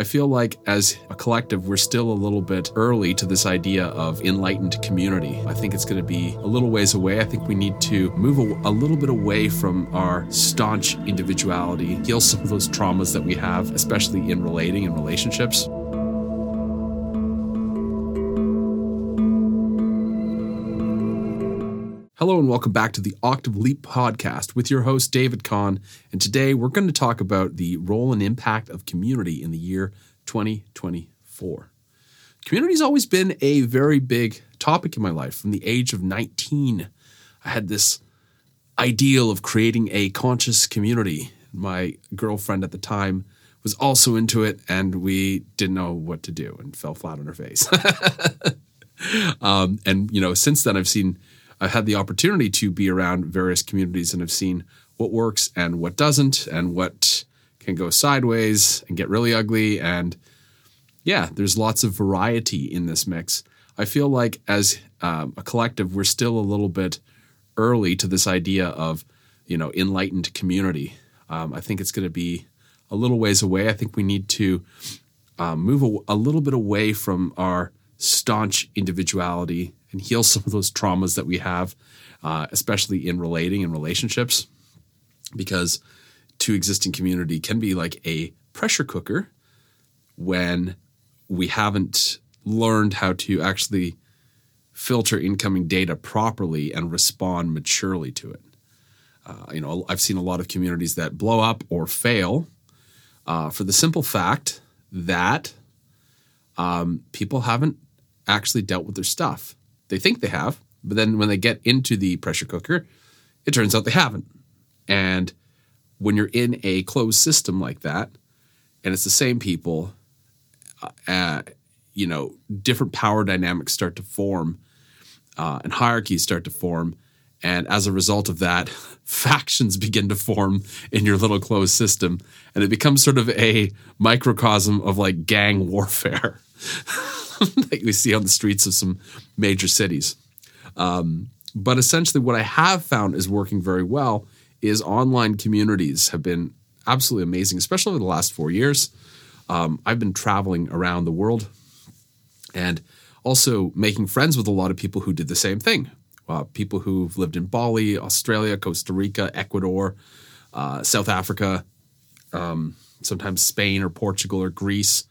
I feel like as a collective, we're still a little bit early to this idea of enlightened community. I think it's going to be a little ways away. I think we need to move a, a, little bit away from our staunch individuality, heal some of those traumas that we have, especially in relating and relationships. Hello and welcome back to the Octave Leap podcast with your host, David Khan. And today we're going to talk about the role and impact of community in the year 2024. Community has always been a very big topic in my life. From the age of 19, I had this ideal of creating a conscious community. My girlfriend at the time was also into it, and we didn't know what to do and fell flat on her face. um, and, you know, since then, I've seen I've had the opportunity to be around various communities and have seen what works and what doesn't, and what can go sideways and get really ugly. And yeah, there's lots of variety in this mix. I feel like as um, a collective, we're still a little bit early to this idea of, you know, enlightened community. Um, I think it's going to be a little ways away. I think we need to um, move a, a little bit away from our staunch individuality and heal some of those traumas that we have, uh, especially in relating and relationships, because to existing community can be like a pressure cooker when we haven't learned how to actually filter incoming data properly and respond maturely to it. Uh, you know, I've seen a lot of communities that blow up or fail uh, for the simple fact that um, people haven't actually dealt with their stuff. They think they have, but then when they get into the pressure cooker, it turns out they haven't. And when you're in a closed system like that, and it's the same people, uh, you know, different power dynamics start to form uh, and hierarchies start to form. And as a result of that, factions begin to form in your little closed system. And it becomes sort of a microcosm of like gang warfare. that we see on the streets of some major cities. Um, but essentially, what I have found is working very well is online communities have been absolutely amazing, especially over the last four years. Um, I've been traveling around the world and also making friends with a lot of people who did the same thing. Uh, people who've lived in Bali, Australia, Costa Rica, Ecuador, uh, South Africa, um, sometimes Spain or Portugal or Greece.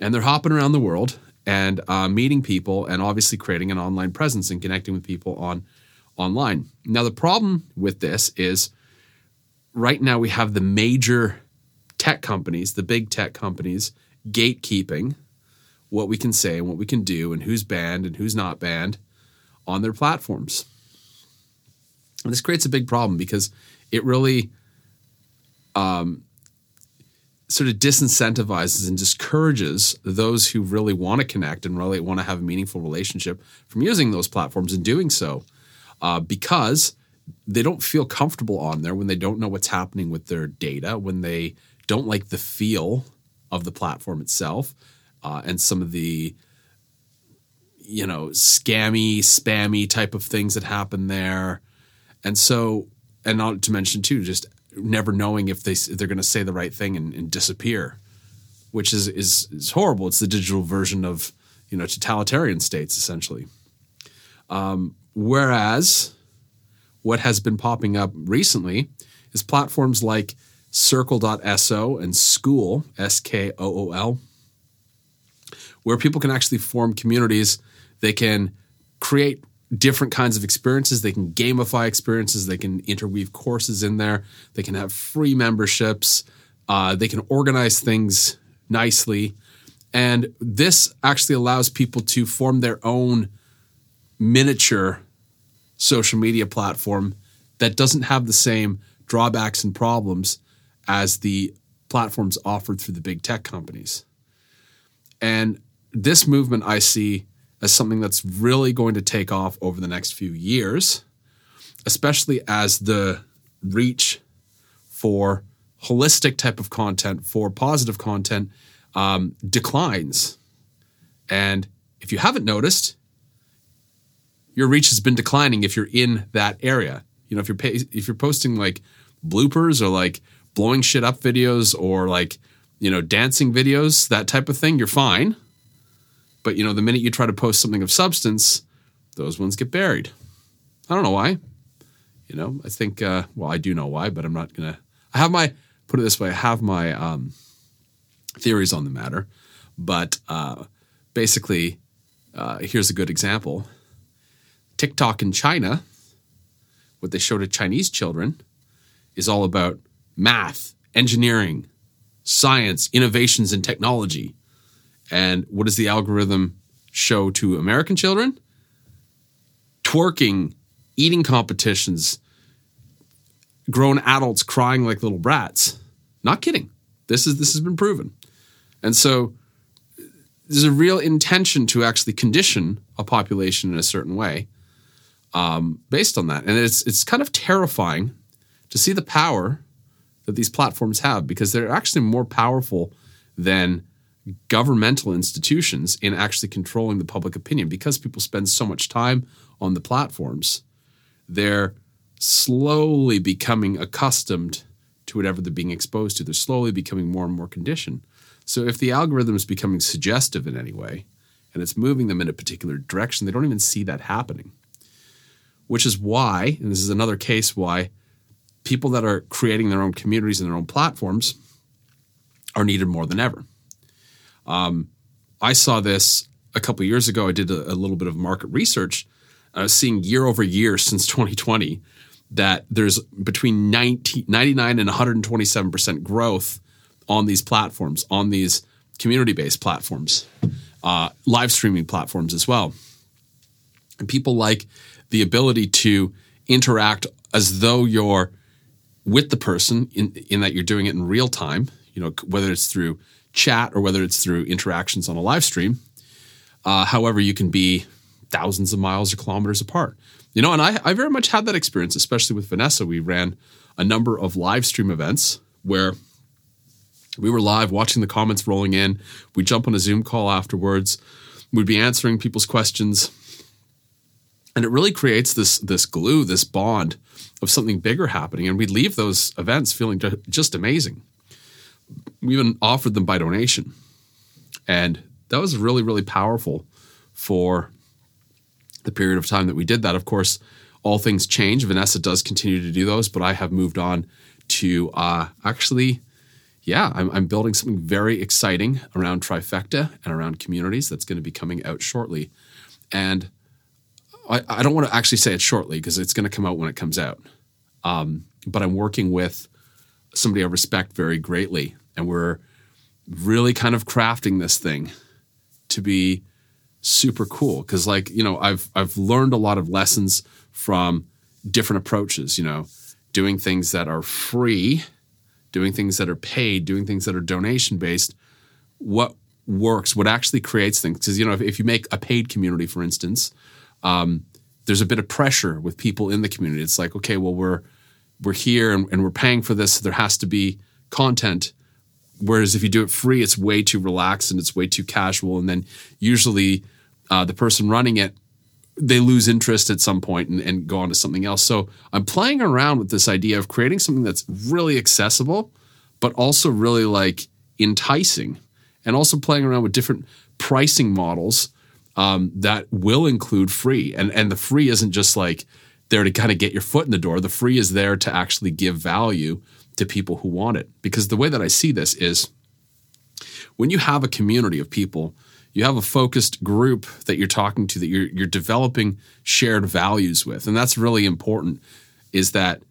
And they're hopping around the world and uh, meeting people and obviously creating an online presence and connecting with people on online. Now the problem with this is right now we have the major tech companies, the big tech companies, gatekeeping what we can say and what we can do and who's banned and who's not banned on their platforms. And this creates a big problem because it really um, sort of disincentivizes and discourages those who really want to connect and really want to have a meaningful relationship from using those platforms and doing so uh, because they don't feel comfortable on there when they don't know what's happening with their data, when they don't like the feel of the platform itself, uh, and some of the you know scammy, spammy type of things that happen there, and so and not to mention too just never knowing if they if they're going to say the right thing and, and disappear, which is, is is horrible. It's the digital version of you know totalitarian states essentially. Um, whereas what has been popping up recently is platforms like Circle.so and Skool S K O O L, where people can actually form communities. They can create different kinds of experiences. They can gamify experiences. They can interweave courses in there. They can have free memberships. Uh, they can organize things nicely. And this actually allows people to form their own miniature social media platform that doesn't have the same drawbacks and problems as the platforms offered through the big tech companies. And this movement I see as something that's really going to take off over the next few years, especially as the reach for holistic type of content, for positive content, um, declines. And if you haven't noticed, your reach has been declining if you're in that area. You know, if you're if you're posting like bloopers or like blowing shit up videos or like you know, dancing videos, that type of thing, you're fine. But you know, the minute you try to post something of substance, those ones get buried. I don't know why. You know, I think uh, well, I do know why, but I'm not gonna. I have my put it this way. I have my um, theories on the matter, but uh, basically, uh, here's a good example. TikTok in China, what they show to Chinese children, is all about math, engineering, science, innovations and technology. And what does the algorithm show to American children? Twerking, eating competitions, grown adults crying like little brats. Not kidding. This is this has been proven. And so there's a real intention to actually condition a population in a certain way um, based on that. And it's it's kind of terrifying to see the power that these platforms have because they're actually more powerful than governmental institutions in actually controlling the public opinion. Because people spend so much time on the platforms they're slowly becoming accustomed to whatever they're being exposed to. They're slowly becoming more and more conditioned. So if the algorithm is becoming suggestive in any way and it's moving them in a particular direction they don't even see that happening. Which is why and this is another case why people that are creating their own communities and their own platforms are needed more than ever. Um, I saw this a couple years ago. I did a, a, little bit of market research. Was seeing year over year since 2020 that there's between 90, 99 and 127% growth on these platforms, on these community based platforms, uh, live streaming platforms as well. And people like the ability to interact as though you're with the person in, in that you're doing it in real time, you know, whether it's through chat or whether it's through interactions on a live stream. Uh, however, you can be thousands of miles or kilometers apart. You know, and I, I very much had that experience, especially with Vanessa. We ran a number of live stream events where we were live watching the comments rolling in. We'd jump on a Zoom call afterwards. We'd be answering people's questions. And it really creates this, this glue, this bond of something bigger happening. And we leave those events feeling just amazing. We even offered them by donation. And that was really, really powerful for the period of time that we did that. Of course, all things change. Vanessa does continue to do those, but I have moved on to uh, actually, yeah, I'm, I'm building something very exciting around Trifecta and around communities that's going to be coming out shortly. And I, I don't want to actually say it shortly because it's going to come out when it comes out. Um, but I'm working with somebody I respect very greatly, and we're really kind of crafting this thing to be super cool. Because, like you know, I've I've learned a lot of lessons from different approaches. You know, doing things that are free, doing things that are paid, doing things that are donation based. What works? What actually creates things? Because you know, if, if you make a paid community, for instance. Um, there's a bit of pressure with people in the community. It's like, okay, well, we're we're here and, and we're paying for this. So there has to be content. Whereas if you do it free, it's way too relaxed and it's way too casual. And then usually uh, the person running it, they lose interest at some point and, and go on to something else. So I'm playing around with this idea of creating something that's really accessible, but also really like enticing, and also playing around with different pricing models um, that will include free. And and the free isn't just like there to kind of get your foot in the door. The free is there to actually give value to people who want it. Because the way that I see this is when you have a community of people, you have a focused group that you're talking to that you're you're developing shared values with. And that's really important is that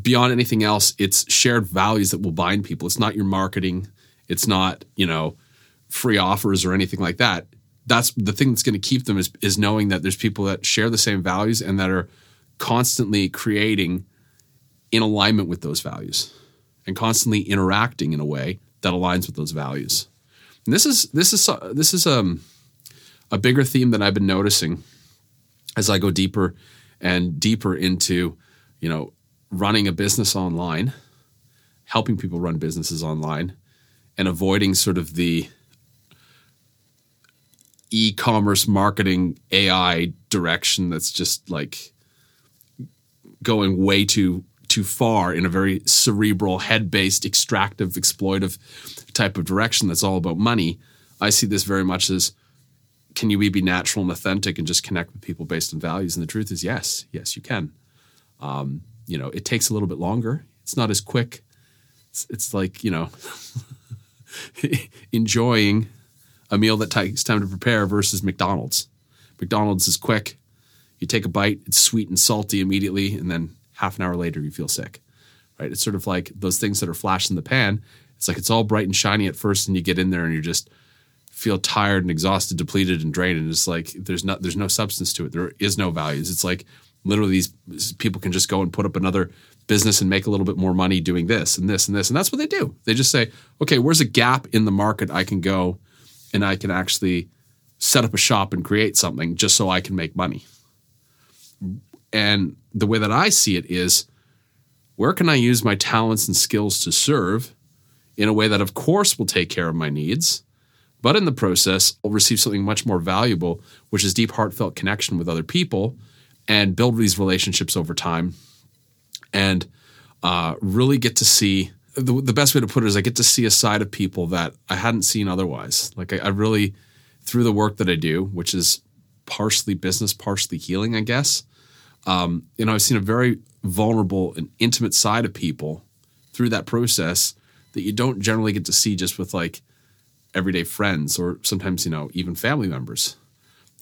beyond anything else, it's shared values that will bind people. It's not your marketing, it's not, you know, free offers or anything like that that's the thing that's going to keep them is, is knowing that there's people that share the same values and that are constantly creating in alignment with those values and constantly interacting in a way that aligns with those values. And this is this is this is um, a bigger theme that I've been noticing as I go deeper and deeper into, you know, running a business online, helping people run businesses online, and avoiding sort of the e-commerce marketing AI direction that's just like going way too too far in a very cerebral, head based, extractive, exploitive type of direction that's all about money. I see this very much as can you be natural and authentic and just connect with people based on values? And the truth is, yes, yes, you can. Um, you know, it takes a little bit longer. It's not as quick. It's, it's like, you know, enjoying a meal that takes time to prepare versus McDonald's. McDonald's is quick. You take a bite, it's sweet and salty immediately, and then half an hour later you feel sick. Right? It's sort of like those things that are flash in the pan. It's like it's all bright and shiny at first, and you get in there and you just feel tired and exhausted, depleted and drained, and it's like there's not there's no substance to it. There is no values. It's like literally these people can just go and put up another business and make a little bit more money doing this and this and this, and that's what they do. They just say, okay, where's a gap in the market I can go, and I can actually set up a shop and create something just so I can make money. And the way that I see it is where can I use my talents and skills to serve in a way that, of course, will take care of my needs, but in the process, I'll receive something much more valuable, which is deep, heartfelt connection with other people and build these relationships over time and uh, really get to see the, the best way to put it is I get to see a side of people that I hadn't seen otherwise. Like I, I really through the work that I do, which is partially business, partially healing, I guess. Um, you know, I've seen a very vulnerable and intimate side of people through that process that you don't generally get to see just with like everyday friends or sometimes, you know, even family members.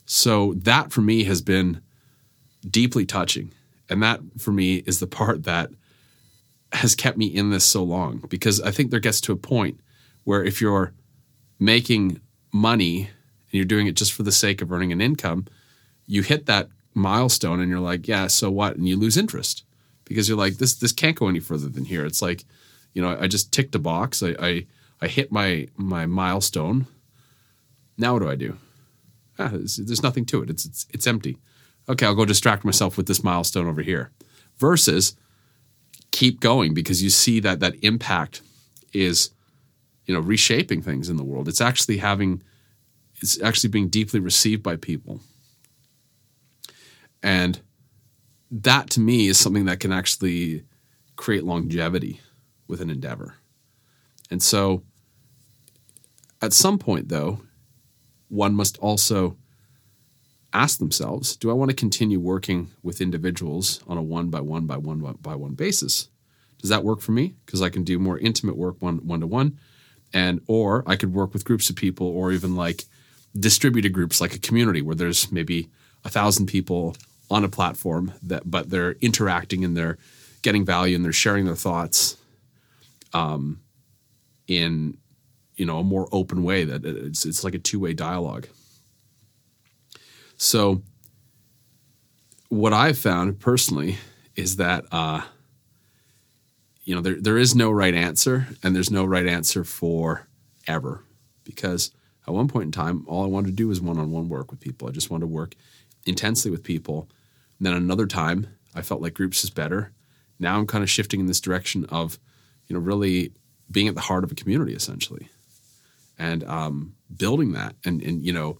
So that for me has been deeply touching. And that for me is the part that has kept me in this so long because I think there gets to a point where if you're making money and you're doing it just for the sake of earning an income, you hit that milestone and you're like, yeah, so what? And you lose interest because you're like, this this can't go any further than here. It's like, you know, I just ticked a box. I I, I hit my my milestone. Now what do I do? Ah, there's, there's nothing to it. It's, it's it's empty. Okay, I'll go distract myself with this milestone over here. Versus keep going because you see that that impact is you know reshaping things in the world. It's actually having it's actually being deeply received by people. And that to me is something that can actually create longevity with an endeavor. And so at some point, though, one must also ask themselves do I want to continue working with individuals on a one by one by one by one basis? Does that work for me? Because I can do more intimate work one one to one, and or I could work with groups of people, or even like distributed groups like a community where there's maybe a thousand people on a platform that but they're interacting and they're getting value and they're sharing their thoughts um, in you know a more open way that it's it's like a two-way dialogue so what i've found personally is that uh, you know there, there is no right answer and there's no right answer for ever because at one point in time, all I wanted to do was one on one work with people. I just wanted to work intensely with people. And then another time, I felt like groups is better. Now I'm kind of shifting in this direction of, you know, really being at the heart of a community essentially, and um, building that, and and you know,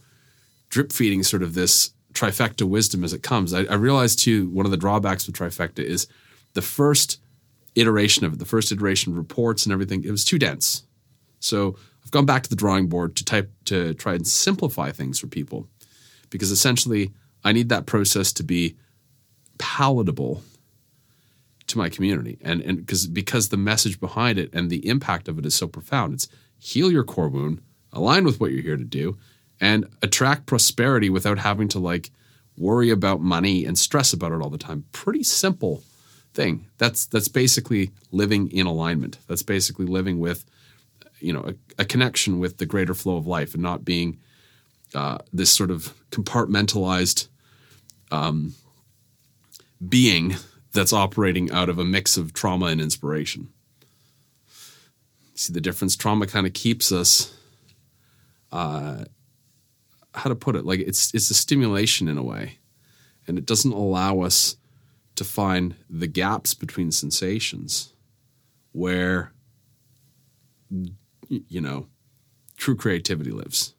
drip feeding sort of this trifecta wisdom as it comes. I, I realized too one of the drawbacks of trifecta is the first iteration of it, the first iteration of reports and everything. It was too dense. So I've gone back to the drawing board to type to try and simplify things for people because essentially I need that process to be palatable to my community. And and because because the message behind it and the impact of it is so profound. It's heal your core wound align with what you're here to do and attract prosperity without having to like worry about money and stress about it all the time. Pretty simple thing. That's that's basically living in alignment. That's basically living with you know a, a, connection with the greater flow of life and not being uh, this sort of compartmentalized um, being that's operating out of a mix of trauma and inspiration. See the difference? Trauma kind of keeps us. Uh, how to put it? Like it's it's a stimulation in a way, and it doesn't allow us to find the gaps between sensations where you know, true creativity lives.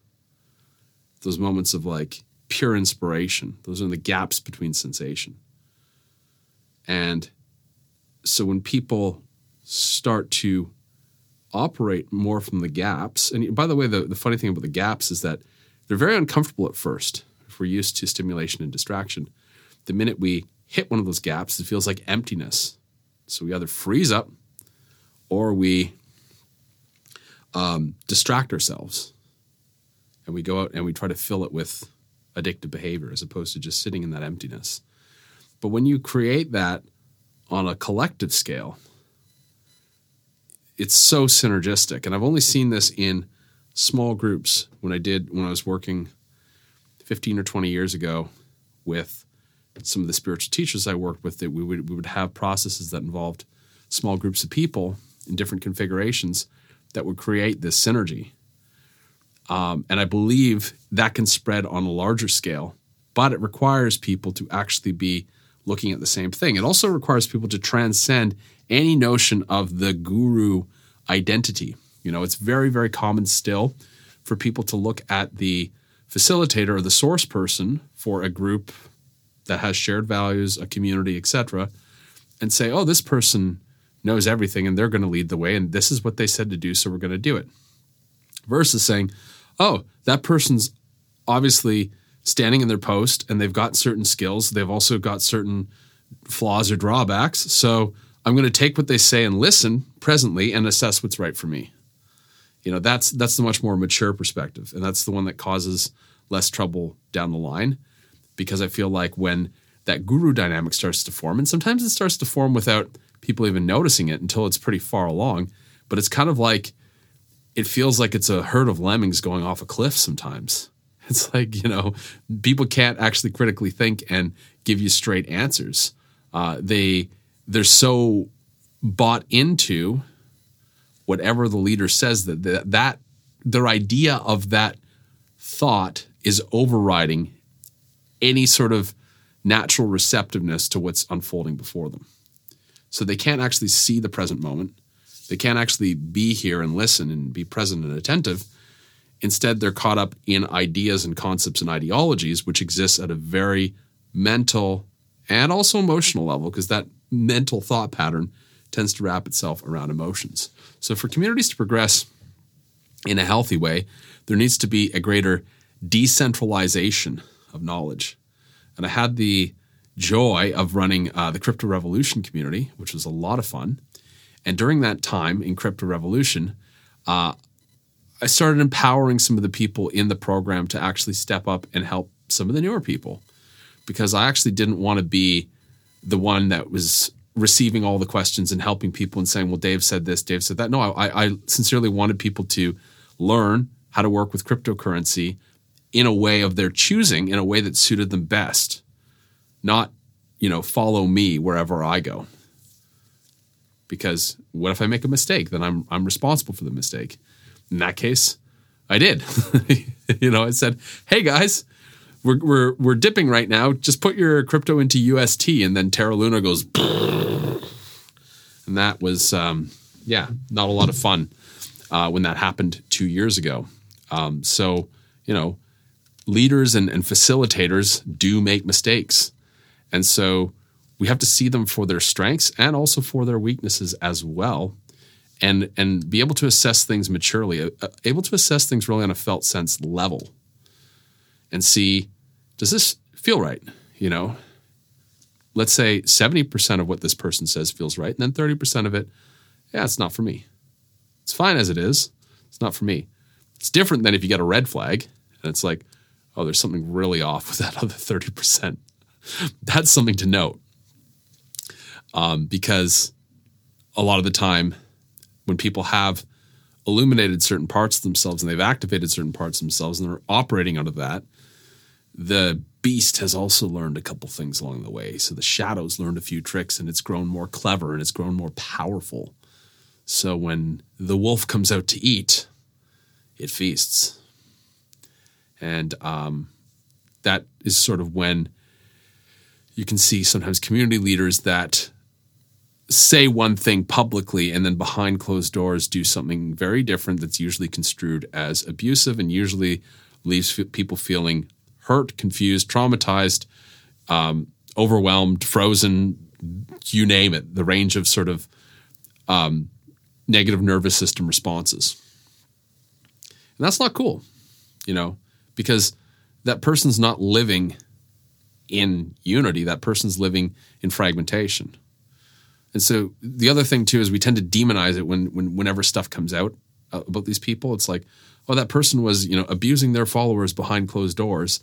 Those moments of like pure inspiration, those are the gaps between sensation. And so when people start to operate more from the gaps, and by the way, the, the funny thing about the gaps is that they're very uncomfortable at first if we're used to stimulation and distraction. The minute we hit one of those gaps, it feels like emptiness. So we either freeze up or we um, distract ourselves and we go out and we try to fill it with addictive behavior as opposed to just sitting in that emptiness. But when you create that on a collective scale, it's so synergistic. And I've only seen this in small groups when I did when I was working 15 or 20 years ago with some of the spiritual teachers I worked with that we would we would have processes that involved small groups of people in different configurations that would create this synergy. Um, and I believe that can spread on a larger scale, but it requires people to actually be looking at the same thing. It also requires people to transcend any notion of the guru identity. You know, it's very, very common still for people to look at the facilitator or the source person for a group that has shared values, a community, etc., and say, "Oh, this person knows everything and they're going to lead the way and this is what they said to do, so we're going to do it." Versus saying, "Oh, that person's obviously standing in their post and they've got certain skills. They've also got certain flaws or drawbacks. So I'm going to take what they say and listen presently and assess what's right for me. You know, that's that's the much more mature perspective, and that's the one that causes less trouble down the line, because I feel like when that guru dynamic starts to form, and sometimes it starts to form without people even noticing it until it's pretty far along, but it's kind of like it feels like it's a herd of lemmings going off a cliff sometimes It's like, you know, people can't actually critically think and give you straight answers. Uh, they they're so bought into whatever the leader says that, that that their idea of that thought is overriding any sort of natural receptiveness to what's unfolding before them. So they can't actually see the present moment. They can't actually be here and listen and be present and attentive Instead, they're caught up in ideas and concepts and ideologies, which exists at a very mental and also emotional level, because that mental thought pattern tends to wrap itself around emotions. So, for communities to progress in a healthy way, there needs to be a greater decentralization of knowledge. And I had the joy of running uh, the Crypto Revolution community, which was a lot of fun. And during that time in Crypto Revolution, uh, I started empowering some of the people in the program to actually step up and help some of the newer people because I actually didn't want to be the one that was receiving all the questions and helping people and saying, well, Dave said this, Dave said that. No, I, I sincerely wanted people to learn how to work with cryptocurrency in a way of their choosing, in a way that suited them best, not, you know, follow me wherever I go. Because what if I make a mistake? Then I'm I'm responsible for the mistake in that case, I did. you know, I said, "Hey guys, we're we're we're dipping right now. Just put your crypto into UST." And then Terra Luna goes, and that was um, yeah, not a lot of fun uh, when that happened two years ago. Um, so you know, leaders and, and facilitators do make mistakes, and so we have to see them for their strengths and also for their weaknesses as well and and be able to assess things maturely, uh, uh, able to assess things really on a felt sense level, and see does this feel right? You know, let's say seventy percent of what this person says feels right, and then thirty percent of it, yeah, it's not for me. It's fine as it is. It's not for me. It's different than if you get a red flag and it's like, oh, there's something really off with that other thirty percent. That's something to note um, because a lot of the time when people have illuminated certain parts of themselves and they've activated certain parts of themselves and they're operating out of that, the beast has also learned a couple things along the way. So the shadow's learned a few tricks and it's grown more clever and it's grown more powerful. So when the wolf comes out to eat, it feasts. And um, that is sort of when you can see sometimes community leaders that say one thing publicly and then behind closed doors do something very different that's usually construed as abusive and usually leaves people feeling hurt, confused, traumatized, um, overwhelmed, frozen, you name it, the range of sort of um, negative nervous system responses. And that's not cool, you know, because that person's not living in unity, that person's living in fragmentation. And so the other thing too is we tend to demonize it when, when whenever stuff comes out uh, about these people. It's like, oh, that person was you know abusing their followers behind closed doors.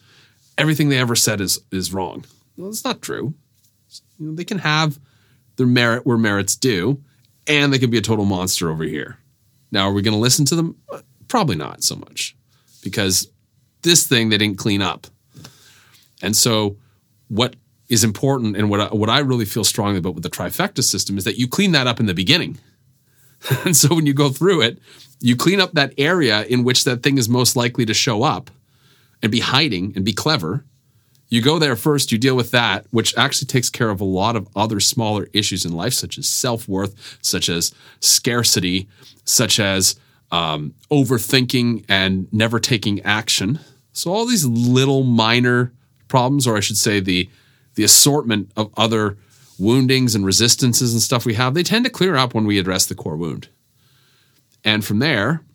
Everything they ever said is is wrong. Well, it's not true. You know, they can have their merit where merit's due, and they can be a total monster over here. Now, are we going to listen to them? Probably not so much, because this thing they didn't clean up. And so, what is important and what I, what I really feel strongly about with the trifecta system is that you clean that up in the beginning. and so when you go through it, you clean up that area in which that thing is most likely to show up and be hiding and be clever. You go there first, you deal with that, which actually takes care of a lot of other smaller issues in life, such as self worth, such as scarcity, such as um, overthinking and never taking action. So, all these little minor problems, or I should say, the the assortment of other woundings and resistances and stuff we have, they tend to clear up when we address the core wound. And from there,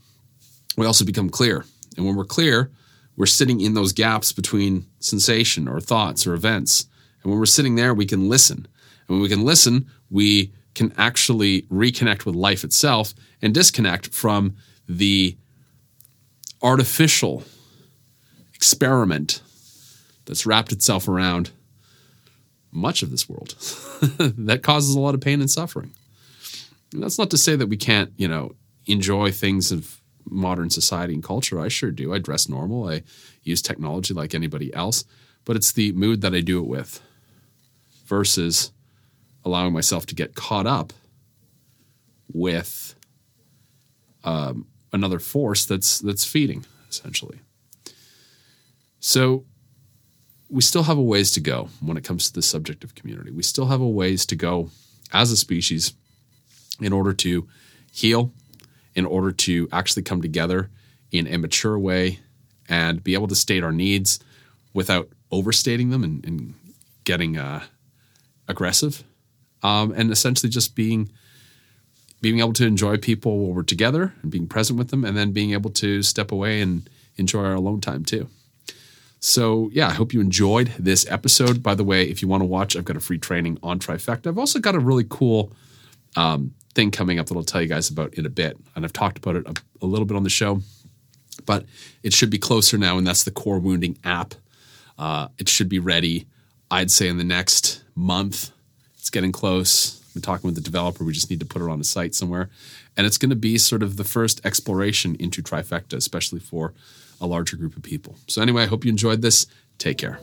we also become clear. And when we're clear, we're sitting in those gaps between sensation or thoughts or events. And when we're sitting there, we can listen. And when we can listen, we can actually reconnect with life itself and disconnect from the artificial experiment that's wrapped itself around much of this world that causes a lot of pain and suffering. And that's not to say that we can't, you know, enjoy things of modern society and culture. I sure do. I dress normal. I use technology like anybody else, but it's the mood that I do it with versus allowing myself to get caught up with um, another force that's that's feeding essentially. So we still have a ways to go when it comes to the subject of community. We still have a ways to go as a species in order to heal, in order to actually come together in a mature way and be able to state our needs without overstating them and, and getting uh, aggressive, um, and essentially just being being able to enjoy people while we're together and being present with them, and then being able to step away and enjoy our alone time too. So, yeah, I hope you enjoyed this episode. By the way, if you want to watch, I've got a free training on Trifecta. I've also got a really cool um, thing coming up that I'll tell you guys about in a bit. And I've talked about it a, a little bit on the show, but it should be closer now, and that's the Core Wounding app. Uh, it should be ready, I'd say, in the next month. It's getting close. I'm talking with the developer. We just need to put it on a site somewhere. And it's going to be sort of the first exploration into Trifecta, especially for a larger group of people. So, anyway, I hope you enjoyed this. Take care.